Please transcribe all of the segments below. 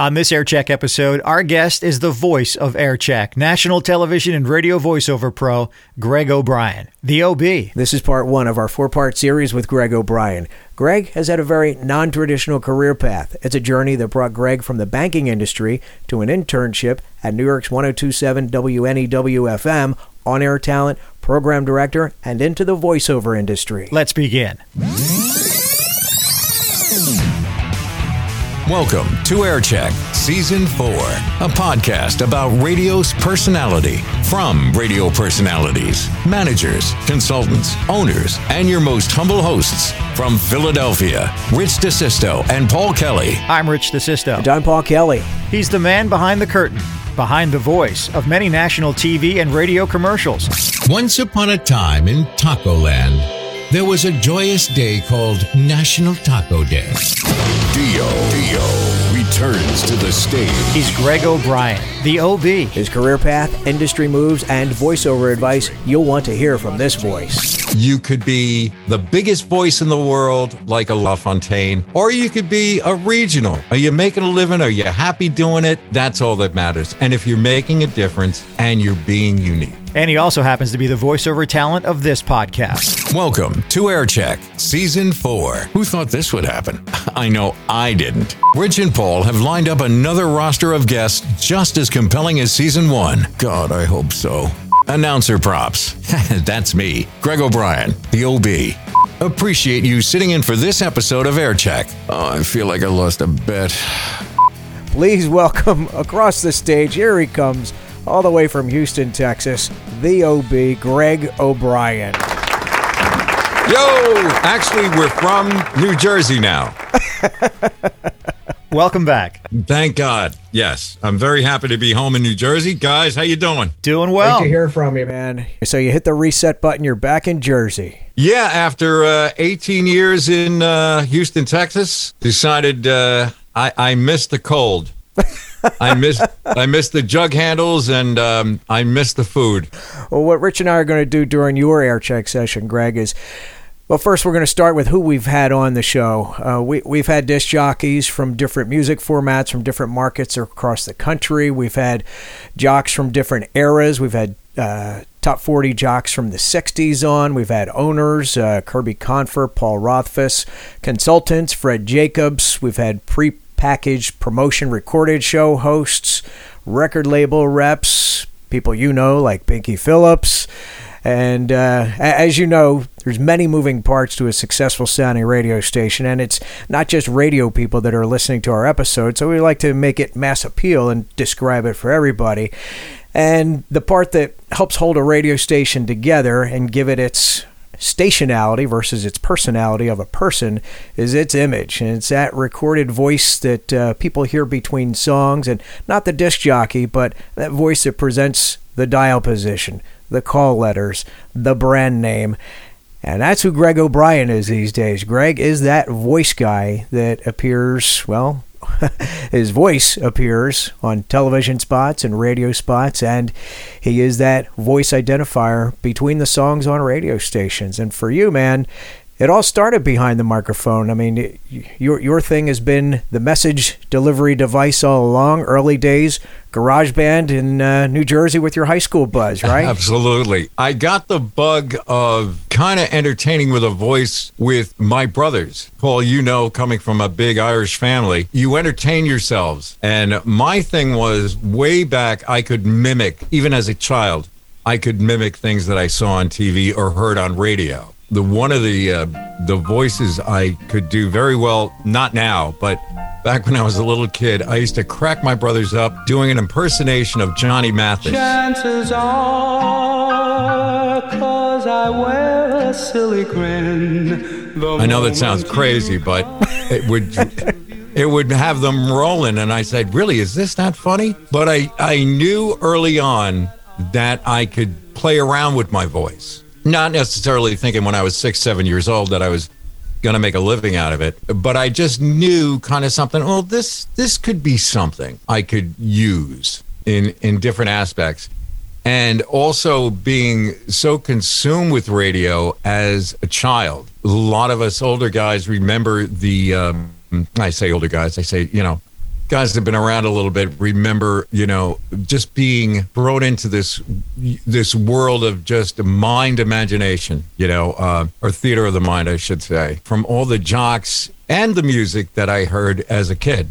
On this AirCheck episode, our guest is the voice of AirCheck, national television and radio voiceover pro, Greg O'Brien, the OB. This is part one of our four part series with Greg O'Brien. Greg has had a very non traditional career path. It's a journey that brought Greg from the banking industry to an internship at New York's 1027 WNEW FM, on air talent, program director, and into the voiceover industry. Let's begin. Welcome to AirCheck Season 4, a podcast about radio's personality from radio personalities, managers, consultants, owners, and your most humble hosts from Philadelphia, Rich DeSisto and Paul Kelly. I'm Rich DeSisto. And I'm Paul Kelly. He's the man behind the curtain, behind the voice of many national TV and radio commercials. Once upon a time in Taco Land, there was a joyous day called National Taco Day. Dio, Dio returns to the stage. He's Greg O'Brien, the OB. His career path, industry moves, and voiceover advice you'll want to hear from this voice. You could be the biggest voice in the world, like a LaFontaine, or you could be a regional. Are you making a living? Are you happy doing it? That's all that matters. And if you're making a difference and you're being unique. And he also happens to be the voiceover talent of this podcast. Welcome to AirCheck Season 4. Who thought this would happen? I know I didn't. Rich and Paul have lined up another roster of guests just as compelling as Season 1. God, I hope so. Announcer props. That's me, Greg O'Brien, the OB. Appreciate you sitting in for this episode of AirCheck. Oh, I feel like I lost a bet. Please welcome across the stage. Here he comes all the way from Houston, Texas, the OB, Greg O'Brien. Yo, actually, we're from New Jersey now. Welcome back. Thank God. Yes, I'm very happy to be home in New Jersey, guys. How you doing? Doing well. Great to hear from you, man. So you hit the reset button. You're back in Jersey. Yeah, after uh, 18 years in uh, Houston, Texas, decided uh, I, I missed the cold. I miss I miss the jug handles and um, I miss the food. Well, what Rich and I are going to do during your air check session, Greg, is well, first we're going to start with who we've had on the show. Uh, we we've had disc jockeys from different music formats, from different markets across the country. We've had jocks from different eras. We've had uh, top 40 jocks from the 60s on. We've had owners, uh, Kerby Confer, Paul Rothfuss, consultants, Fred Jacobs. We've had pre packaged promotion recorded show hosts, record label reps, people you know like Binky Phillips. And uh, as you know, there's many moving parts to a successful sounding radio station, and it's not just radio people that are listening to our episode. So we like to make it mass appeal and describe it for everybody. And the part that helps hold a radio station together and give it its stationality versus its personality of a person is its image. And it's that recorded voice that uh, people hear between songs, and not the disc jockey, but that voice that presents the dial position, the call letters, the brand name. And that's who Greg O'Brien is these days. Greg is that voice guy that appears, well, his voice appears on television spots and radio spots, and he is that voice identifier between the songs on radio stations. And for you, man, it all started behind the microphone. I mean, your your thing has been the message delivery device all along. Early days, garage band in uh, New Jersey with your high school buzz, right? Absolutely. I got the bug of kind of entertaining with a voice with my brothers. Paul, you know, coming from a big Irish family, you entertain yourselves. And my thing was way back, I could mimic, even as a child, I could mimic things that I saw on TV or heard on radio the one of the uh, the voices I could do very well. Not now, but back when I was a little kid, I used to crack my brothers up doing an impersonation of Johnny Mathis. Chances are, cause I wear a silly grin. I know that sounds crazy, but it would. It would have them rolling, and I said, "Really, is this not funny?" But I, I knew early on that I could play around with my voice not necessarily thinking when I was six, seven years old that I was going to make a living out of it, but I just knew kind of something. Well, this this could be something I could use in in different aspects, and also being so consumed with radio as a child. A lot of us older guys remember the. Um, I say older guys. I say you know guys that have been around a little bit remember, you know, just being thrown into this this world of just mind imagination, you know, uh, or theater of the mind, I should say, from all the jocks and the music that I heard as a kid.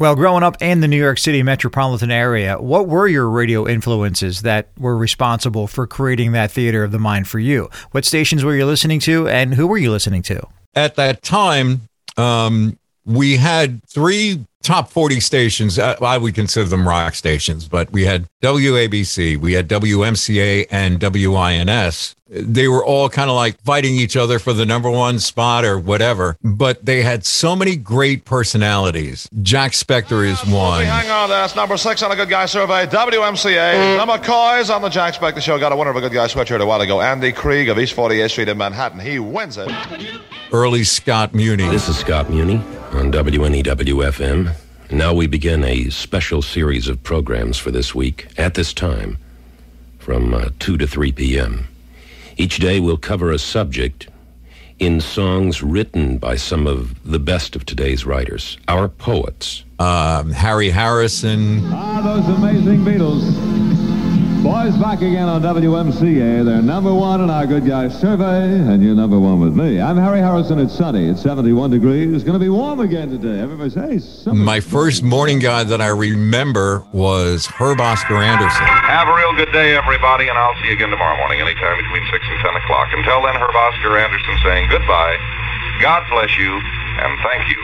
Well, growing up in the New York City metropolitan area, what were your radio influences that were responsible for creating that theater of the mind for you? What stations were you listening to, and who were you listening to? At that time, um, we had three top 40 stations. Uh, I would consider them rock stations, but we had WABC, we had WMCA, and WINS. They were all kind of like fighting each other for the number one spot or whatever, but they had so many great personalities. Jack Spector is one. Hang on, that's number six on a good guy survey. WMCA. The McCoys on the Jack Spector Show got a winner of a good guy sweatshirt a while ago. Andy Krieg of East 48th Street in Manhattan. He wins it. Early Scott Muni. This is Scott Muni on WNEW FM. Now we begin a special series of programs for this week at this time from uh, 2 to 3 p.m. Each day we'll cover a subject in songs written by some of the best of today's writers, our poets. Um, Harry Harrison. Ah, those amazing Beatles. Boys back again on WMCA. They're number one in our Good Guys survey, and you're number one with me. I'm Harry Harrison. It's sunny. It's 71 degrees. It's going to be warm again today. Everybody say, hey, My first morning guy that I remember was Herb Oscar Anderson. Have a real good day, everybody, and I'll see you again tomorrow morning, anytime between 6 and 10 o'clock. Until then, Herb Oscar Anderson saying goodbye. God bless you, and thank you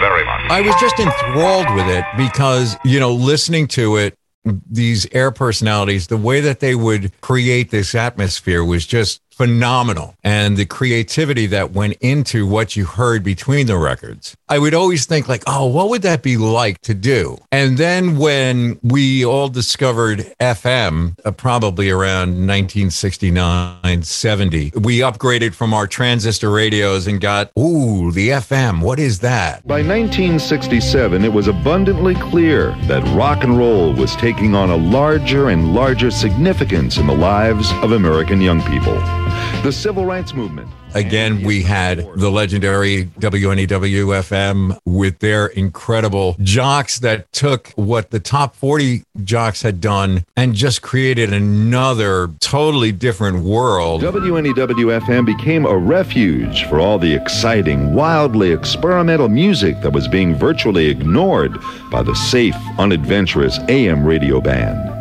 very much. I was just enthralled with it because, you know, listening to it, these air personalities, the way that they would create this atmosphere was just phenomenal. And the creativity that went into what you heard between the records. I would always think like, oh, what would that be like to do? And then when we all discovered FM, uh, probably around 1969, 70, we upgraded from our transistor radios and got, ooh, the FM. What is that? By 1967, it was abundantly clear that rock and roll was taking on a larger and larger significance in the lives of American young people. The civil rights movement. Again, we had the legendary WNEW FM with their incredible jocks that took what the top 40 jocks had done and just created another totally different world. WNEW FM became a refuge for all the exciting, wildly experimental music that was being virtually ignored by the safe, unadventurous AM radio band.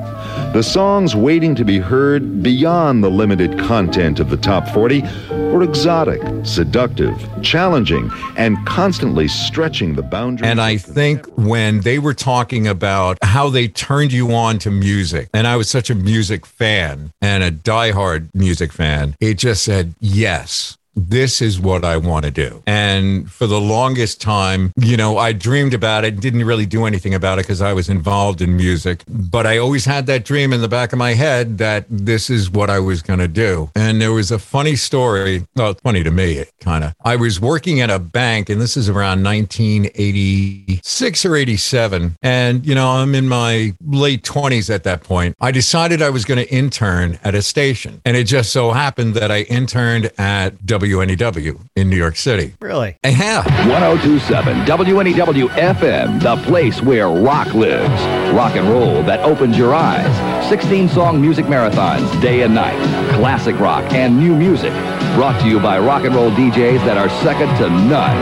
The songs waiting to be heard beyond the limited content of the top 40 were exotic, seductive, challenging, and constantly stretching the boundaries. And I think when they were talking about how they turned you on to music, and I was such a music fan and a diehard music fan, it just said, yes, this is what I want to do. And for the longest time, you know, I dreamed about it, didn't really do anything about it because I was involved in music. But I always had that dream in the back of my head that this is what I was going to do. And there was a funny story, well, funny to me, kind of. I was working at a bank, and this is around 1986 or 87. And, you know, I'm in my late 20s at that point. I decided I was going to intern at a station. And it just so happened that I interned at WNEW in New York City. Really? Yeah. 1027 WNEW FM, the place where rock lives. Rock and roll that opens your eyes. 16 song music marathons, day and night. Classic rock and new music. Brought to you by rock and roll DJs that are second to none.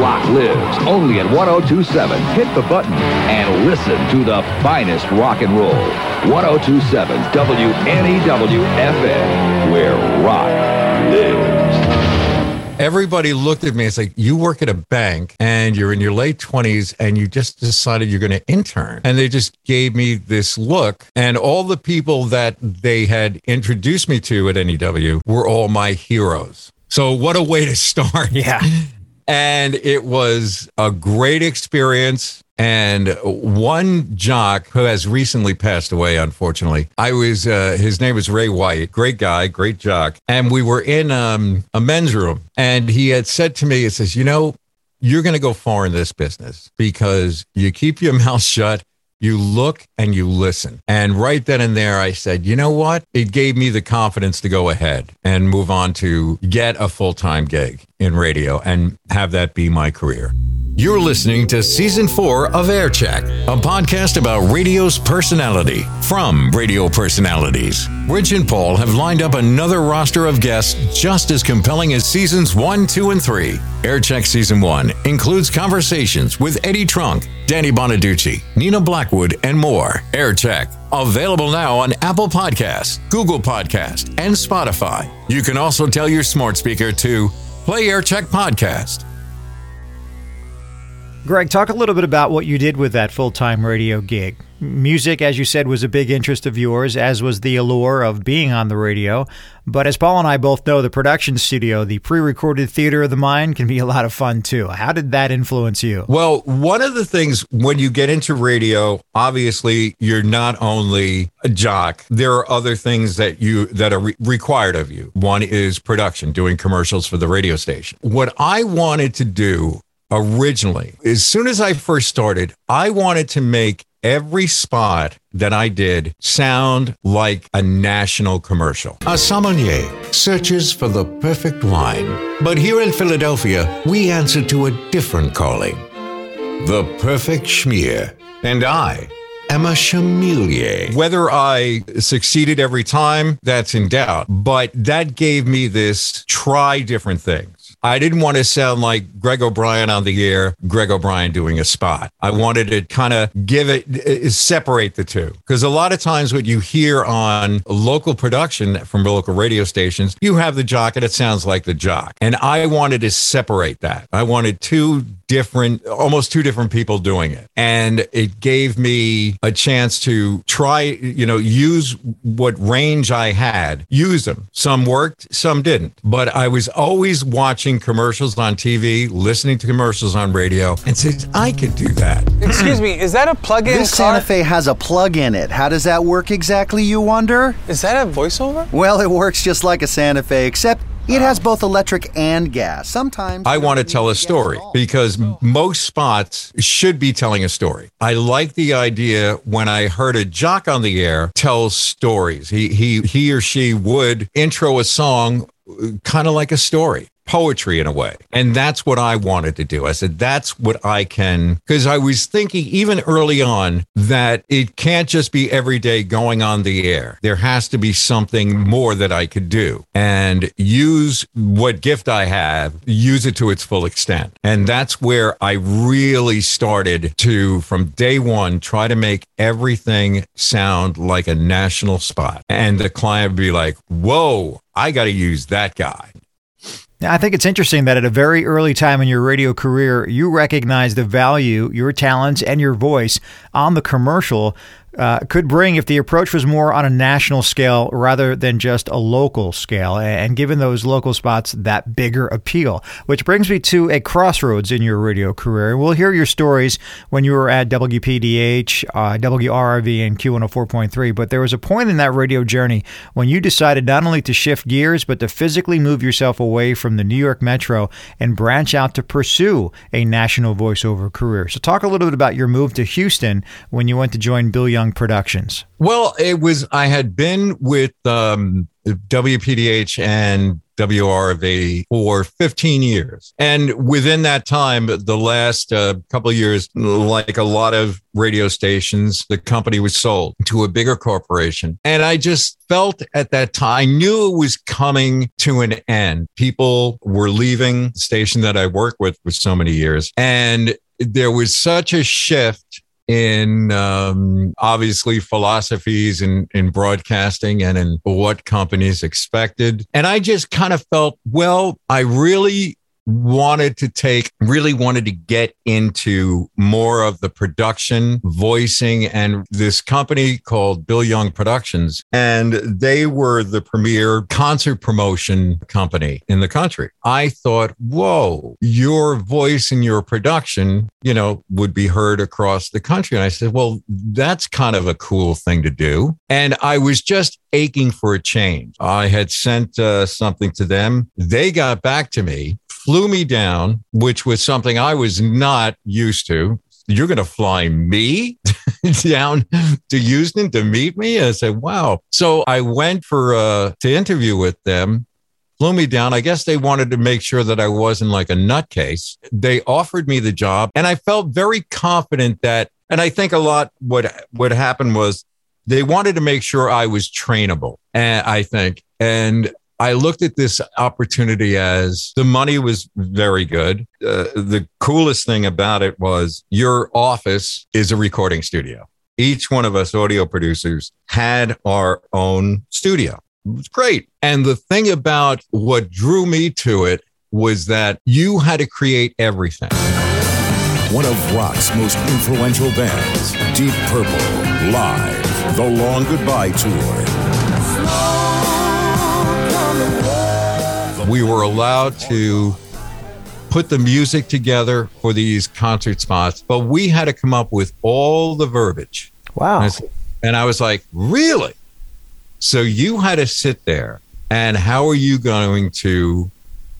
Rock lives only at 1027. Hit the button and listen to the finest rock and roll. 1027 WNEW FM, where rock lives. Everybody looked at me. It's like, you work at a bank and you're in your late 20s and you just decided you're going to intern. And they just gave me this look. And all the people that they had introduced me to at NEW were all my heroes. So, what a way to start. Yeah. And it was a great experience. And one jock who has recently passed away, unfortunately, I was, uh, his name was Ray White, great guy, great jock. And we were in um, a men's room. And he had said to me, he says, You know, you're going to go far in this business because you keep your mouth shut. You look and you listen. And right then and there, I said, you know what? It gave me the confidence to go ahead and move on to get a full time gig in radio and have that be my career. You're listening to Season 4 of Aircheck, a podcast about radio's personality from radio personalities. Rich and Paul have lined up another roster of guests just as compelling as Seasons 1, 2, and 3. Aircheck Season 1 includes conversations with Eddie Trunk, Danny Bonaduce, Nina Blackwood, and more. Aircheck, available now on Apple Podcasts, Google Podcasts, and Spotify. You can also tell your smart speaker to play Aircheck Podcast. Greg, talk a little bit about what you did with that full time radio gig. Music, as you said, was a big interest of yours, as was the allure of being on the radio. But as Paul and I both know, the production studio, the pre recorded theater of the mind, can be a lot of fun too. How did that influence you? Well, one of the things when you get into radio, obviously, you're not only a jock, there are other things that you that are re- required of you. One is production, doing commercials for the radio station. What I wanted to do originally, as soon as I first started, I wanted to make every spot that I did sound like a national commercial. A sommelier searches for the perfect wine. But here in Philadelphia, we answer to a different calling the perfect schmear. And I am a chameleon. Whether I succeeded every time, that's in doubt. But that gave me this try different things. I didn't want to sound like Greg O'Brien on the air, Greg O'Brien doing a spot. I wanted to kind of give it, uh, separate the two. Because a lot of times what you hear on local production from local radio stations, you have the jock and it sounds like the jock. And I wanted to separate that. I wanted two different, almost two different people doing it. And it gave me a chance to try, you know, use what range I had, use them. Some worked, some didn't. But I was always watching commercials on TV, listening to commercials on radio, and said, I could do that. Excuse me, is that a plug-in This car? Santa Fe has a plug in it. How does that work exactly, you wonder? Is that a voiceover? Well, it works just like a Santa Fe, except it has both electric and gas. Sometimes I want to tell a story because most spots should be telling a story. I like the idea when I heard a jock on the air tell stories. He he he or she would intro a song uh, kind of like a story poetry in a way. And that's what I wanted to do. I said, that's what I can, because I was thinking even early on that it can't just be every day going on the air. There has to be something more that I could do and use what gift I have, use it to its full extent. And that's where I really started to, from day one, try to make everything sound like a national spot. And the client would be like, whoa, I got to use that guy. I think it's interesting that at a very early time in your radio career, you recognize the value, your talents, and your voice on the commercial uh, could bring if the approach was more on a national scale rather than just a local scale, and given those local spots that bigger appeal. Which brings me to a crossroads in your radio career. We'll hear your stories when you were at WPDH, uh, WRRV, and Q104.3, but there was a point in that radio journey when you decided not only to shift gears, but to physically move yourself away from the New York Metro and branch out to pursue a national voiceover career. So, talk a little bit about your move to Houston when you went to join Bill Young Productions. Well, it was, I had been with um, WPDH and WRV for 15 years. And within that time, the last uh, couple of years, like a lot of radio stations, the company was sold to a bigger corporation. And I just felt at that time, I knew it was coming to an end. People were leaving the station that I worked with for so many years. And there was such a shift in um, obviously philosophies in, in broadcasting and in what companies expected. And I just kind of felt, well, I really wanted to take, really wanted to get into more of the production, voicing, and this company called Bill Young Productions. And they were the premier concert promotion company in the country. I thought, whoa, your voice and your production, you know, would be heard across the country. And I said, well, that's kind of a cool thing to do. And I was just aching for a change. I had sent uh, something to them. They got back to me flew me down, which was something I was not used to. You're going to fly me down to Houston to meet me? I said, wow. So I went for uh, to interview with them flew me down. I guess they wanted to make sure that I wasn't like a nutcase. They offered me the job and I felt very confident that, and I think a lot what, what happened was they wanted to make sure I was trainable. And I think, and I looked at this opportunity as the money was very good. Uh, the coolest thing about it was your office is a recording studio. Each one of us audio producers had our own studio. It was great. And the thing about what drew me to it was that you had to create everything. One of rock's most influential bands, Deep Purple, live, The Long Goodbye Tour. We were allowed to put the music together for these concert spots, but we had to come up with all the verbiage. Wow. And I was like, really? So you had to sit there, and how are you going to?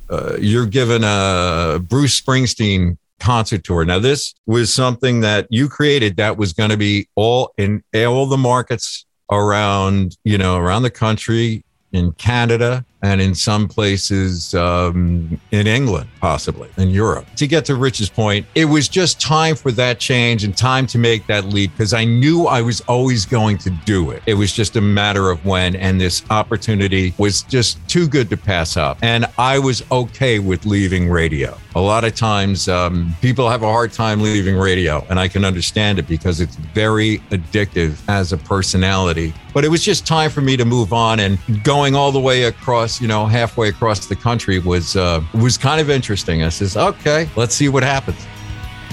Uh, you're given a Bruce Springsteen concert tour. Now, this was something that you created that was going to be all in all the markets around, you know, around the country, in Canada, and in some places um, in England, possibly in Europe. To get to Rich's point, it was just time for that change and time to make that leap because I knew I was always going to do it. It was just a matter of when, and this opportunity was just too good to pass up. And I was okay with leaving radio. A lot of times, um, people have a hard time leaving radio, and I can understand it because it's very addictive as a personality. But it was just time for me to move on, and going all the way across, you know, halfway across the country was uh, was kind of interesting. I says, okay, let's see what happens.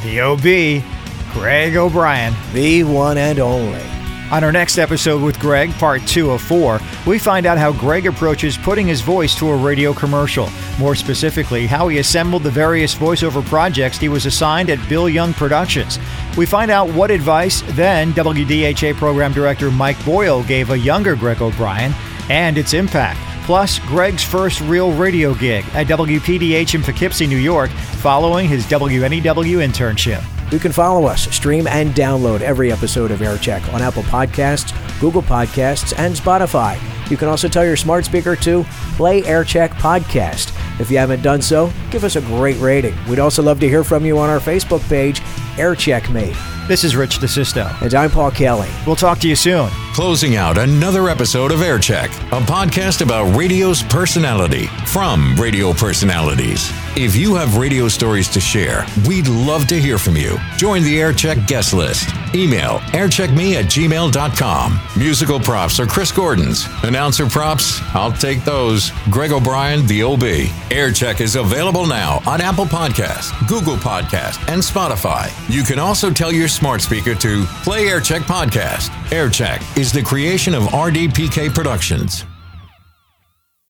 The OB, Greg O'Brien. The one and only. On our next episode with Greg, part two of four, we find out how Greg approaches putting his voice to a radio commercial. More specifically, how he assembled the various voiceover projects he was assigned at Bill Young Productions. We find out what advice then WDHA program director Mike Boyle gave a younger Greg O'Brien and its impact. Plus, Greg's first real radio gig at WPDH in Poughkeepsie, New York, following his WNEW internship. You can follow us, stream, and download every episode of Aircheck on Apple Podcasts, Google Podcasts, and Spotify. You can also tell your smart speaker to play Aircheck Podcast. If you haven't done so, give us a great rating. We'd also love to hear from you on our Facebook page, Aircheck. This is Rich DeSisto. And I'm Paul Kelly. We'll talk to you soon. Closing out another episode of Aircheck, a podcast about radio's personality from radio personalities. If you have radio stories to share, we'd love to hear from you. Join the Aircheck guest list. Email aircheckme at gmail.com. Musical props are Chris Gordon's. Announcer props, I'll take those. Greg O'Brien, the OB. Aircheck is available now on Apple Podcast, Google Podcast, and Spotify. You can also tell your smart speaker to play Aircheck Podcast. Aircheck is the creation of RDPK Productions.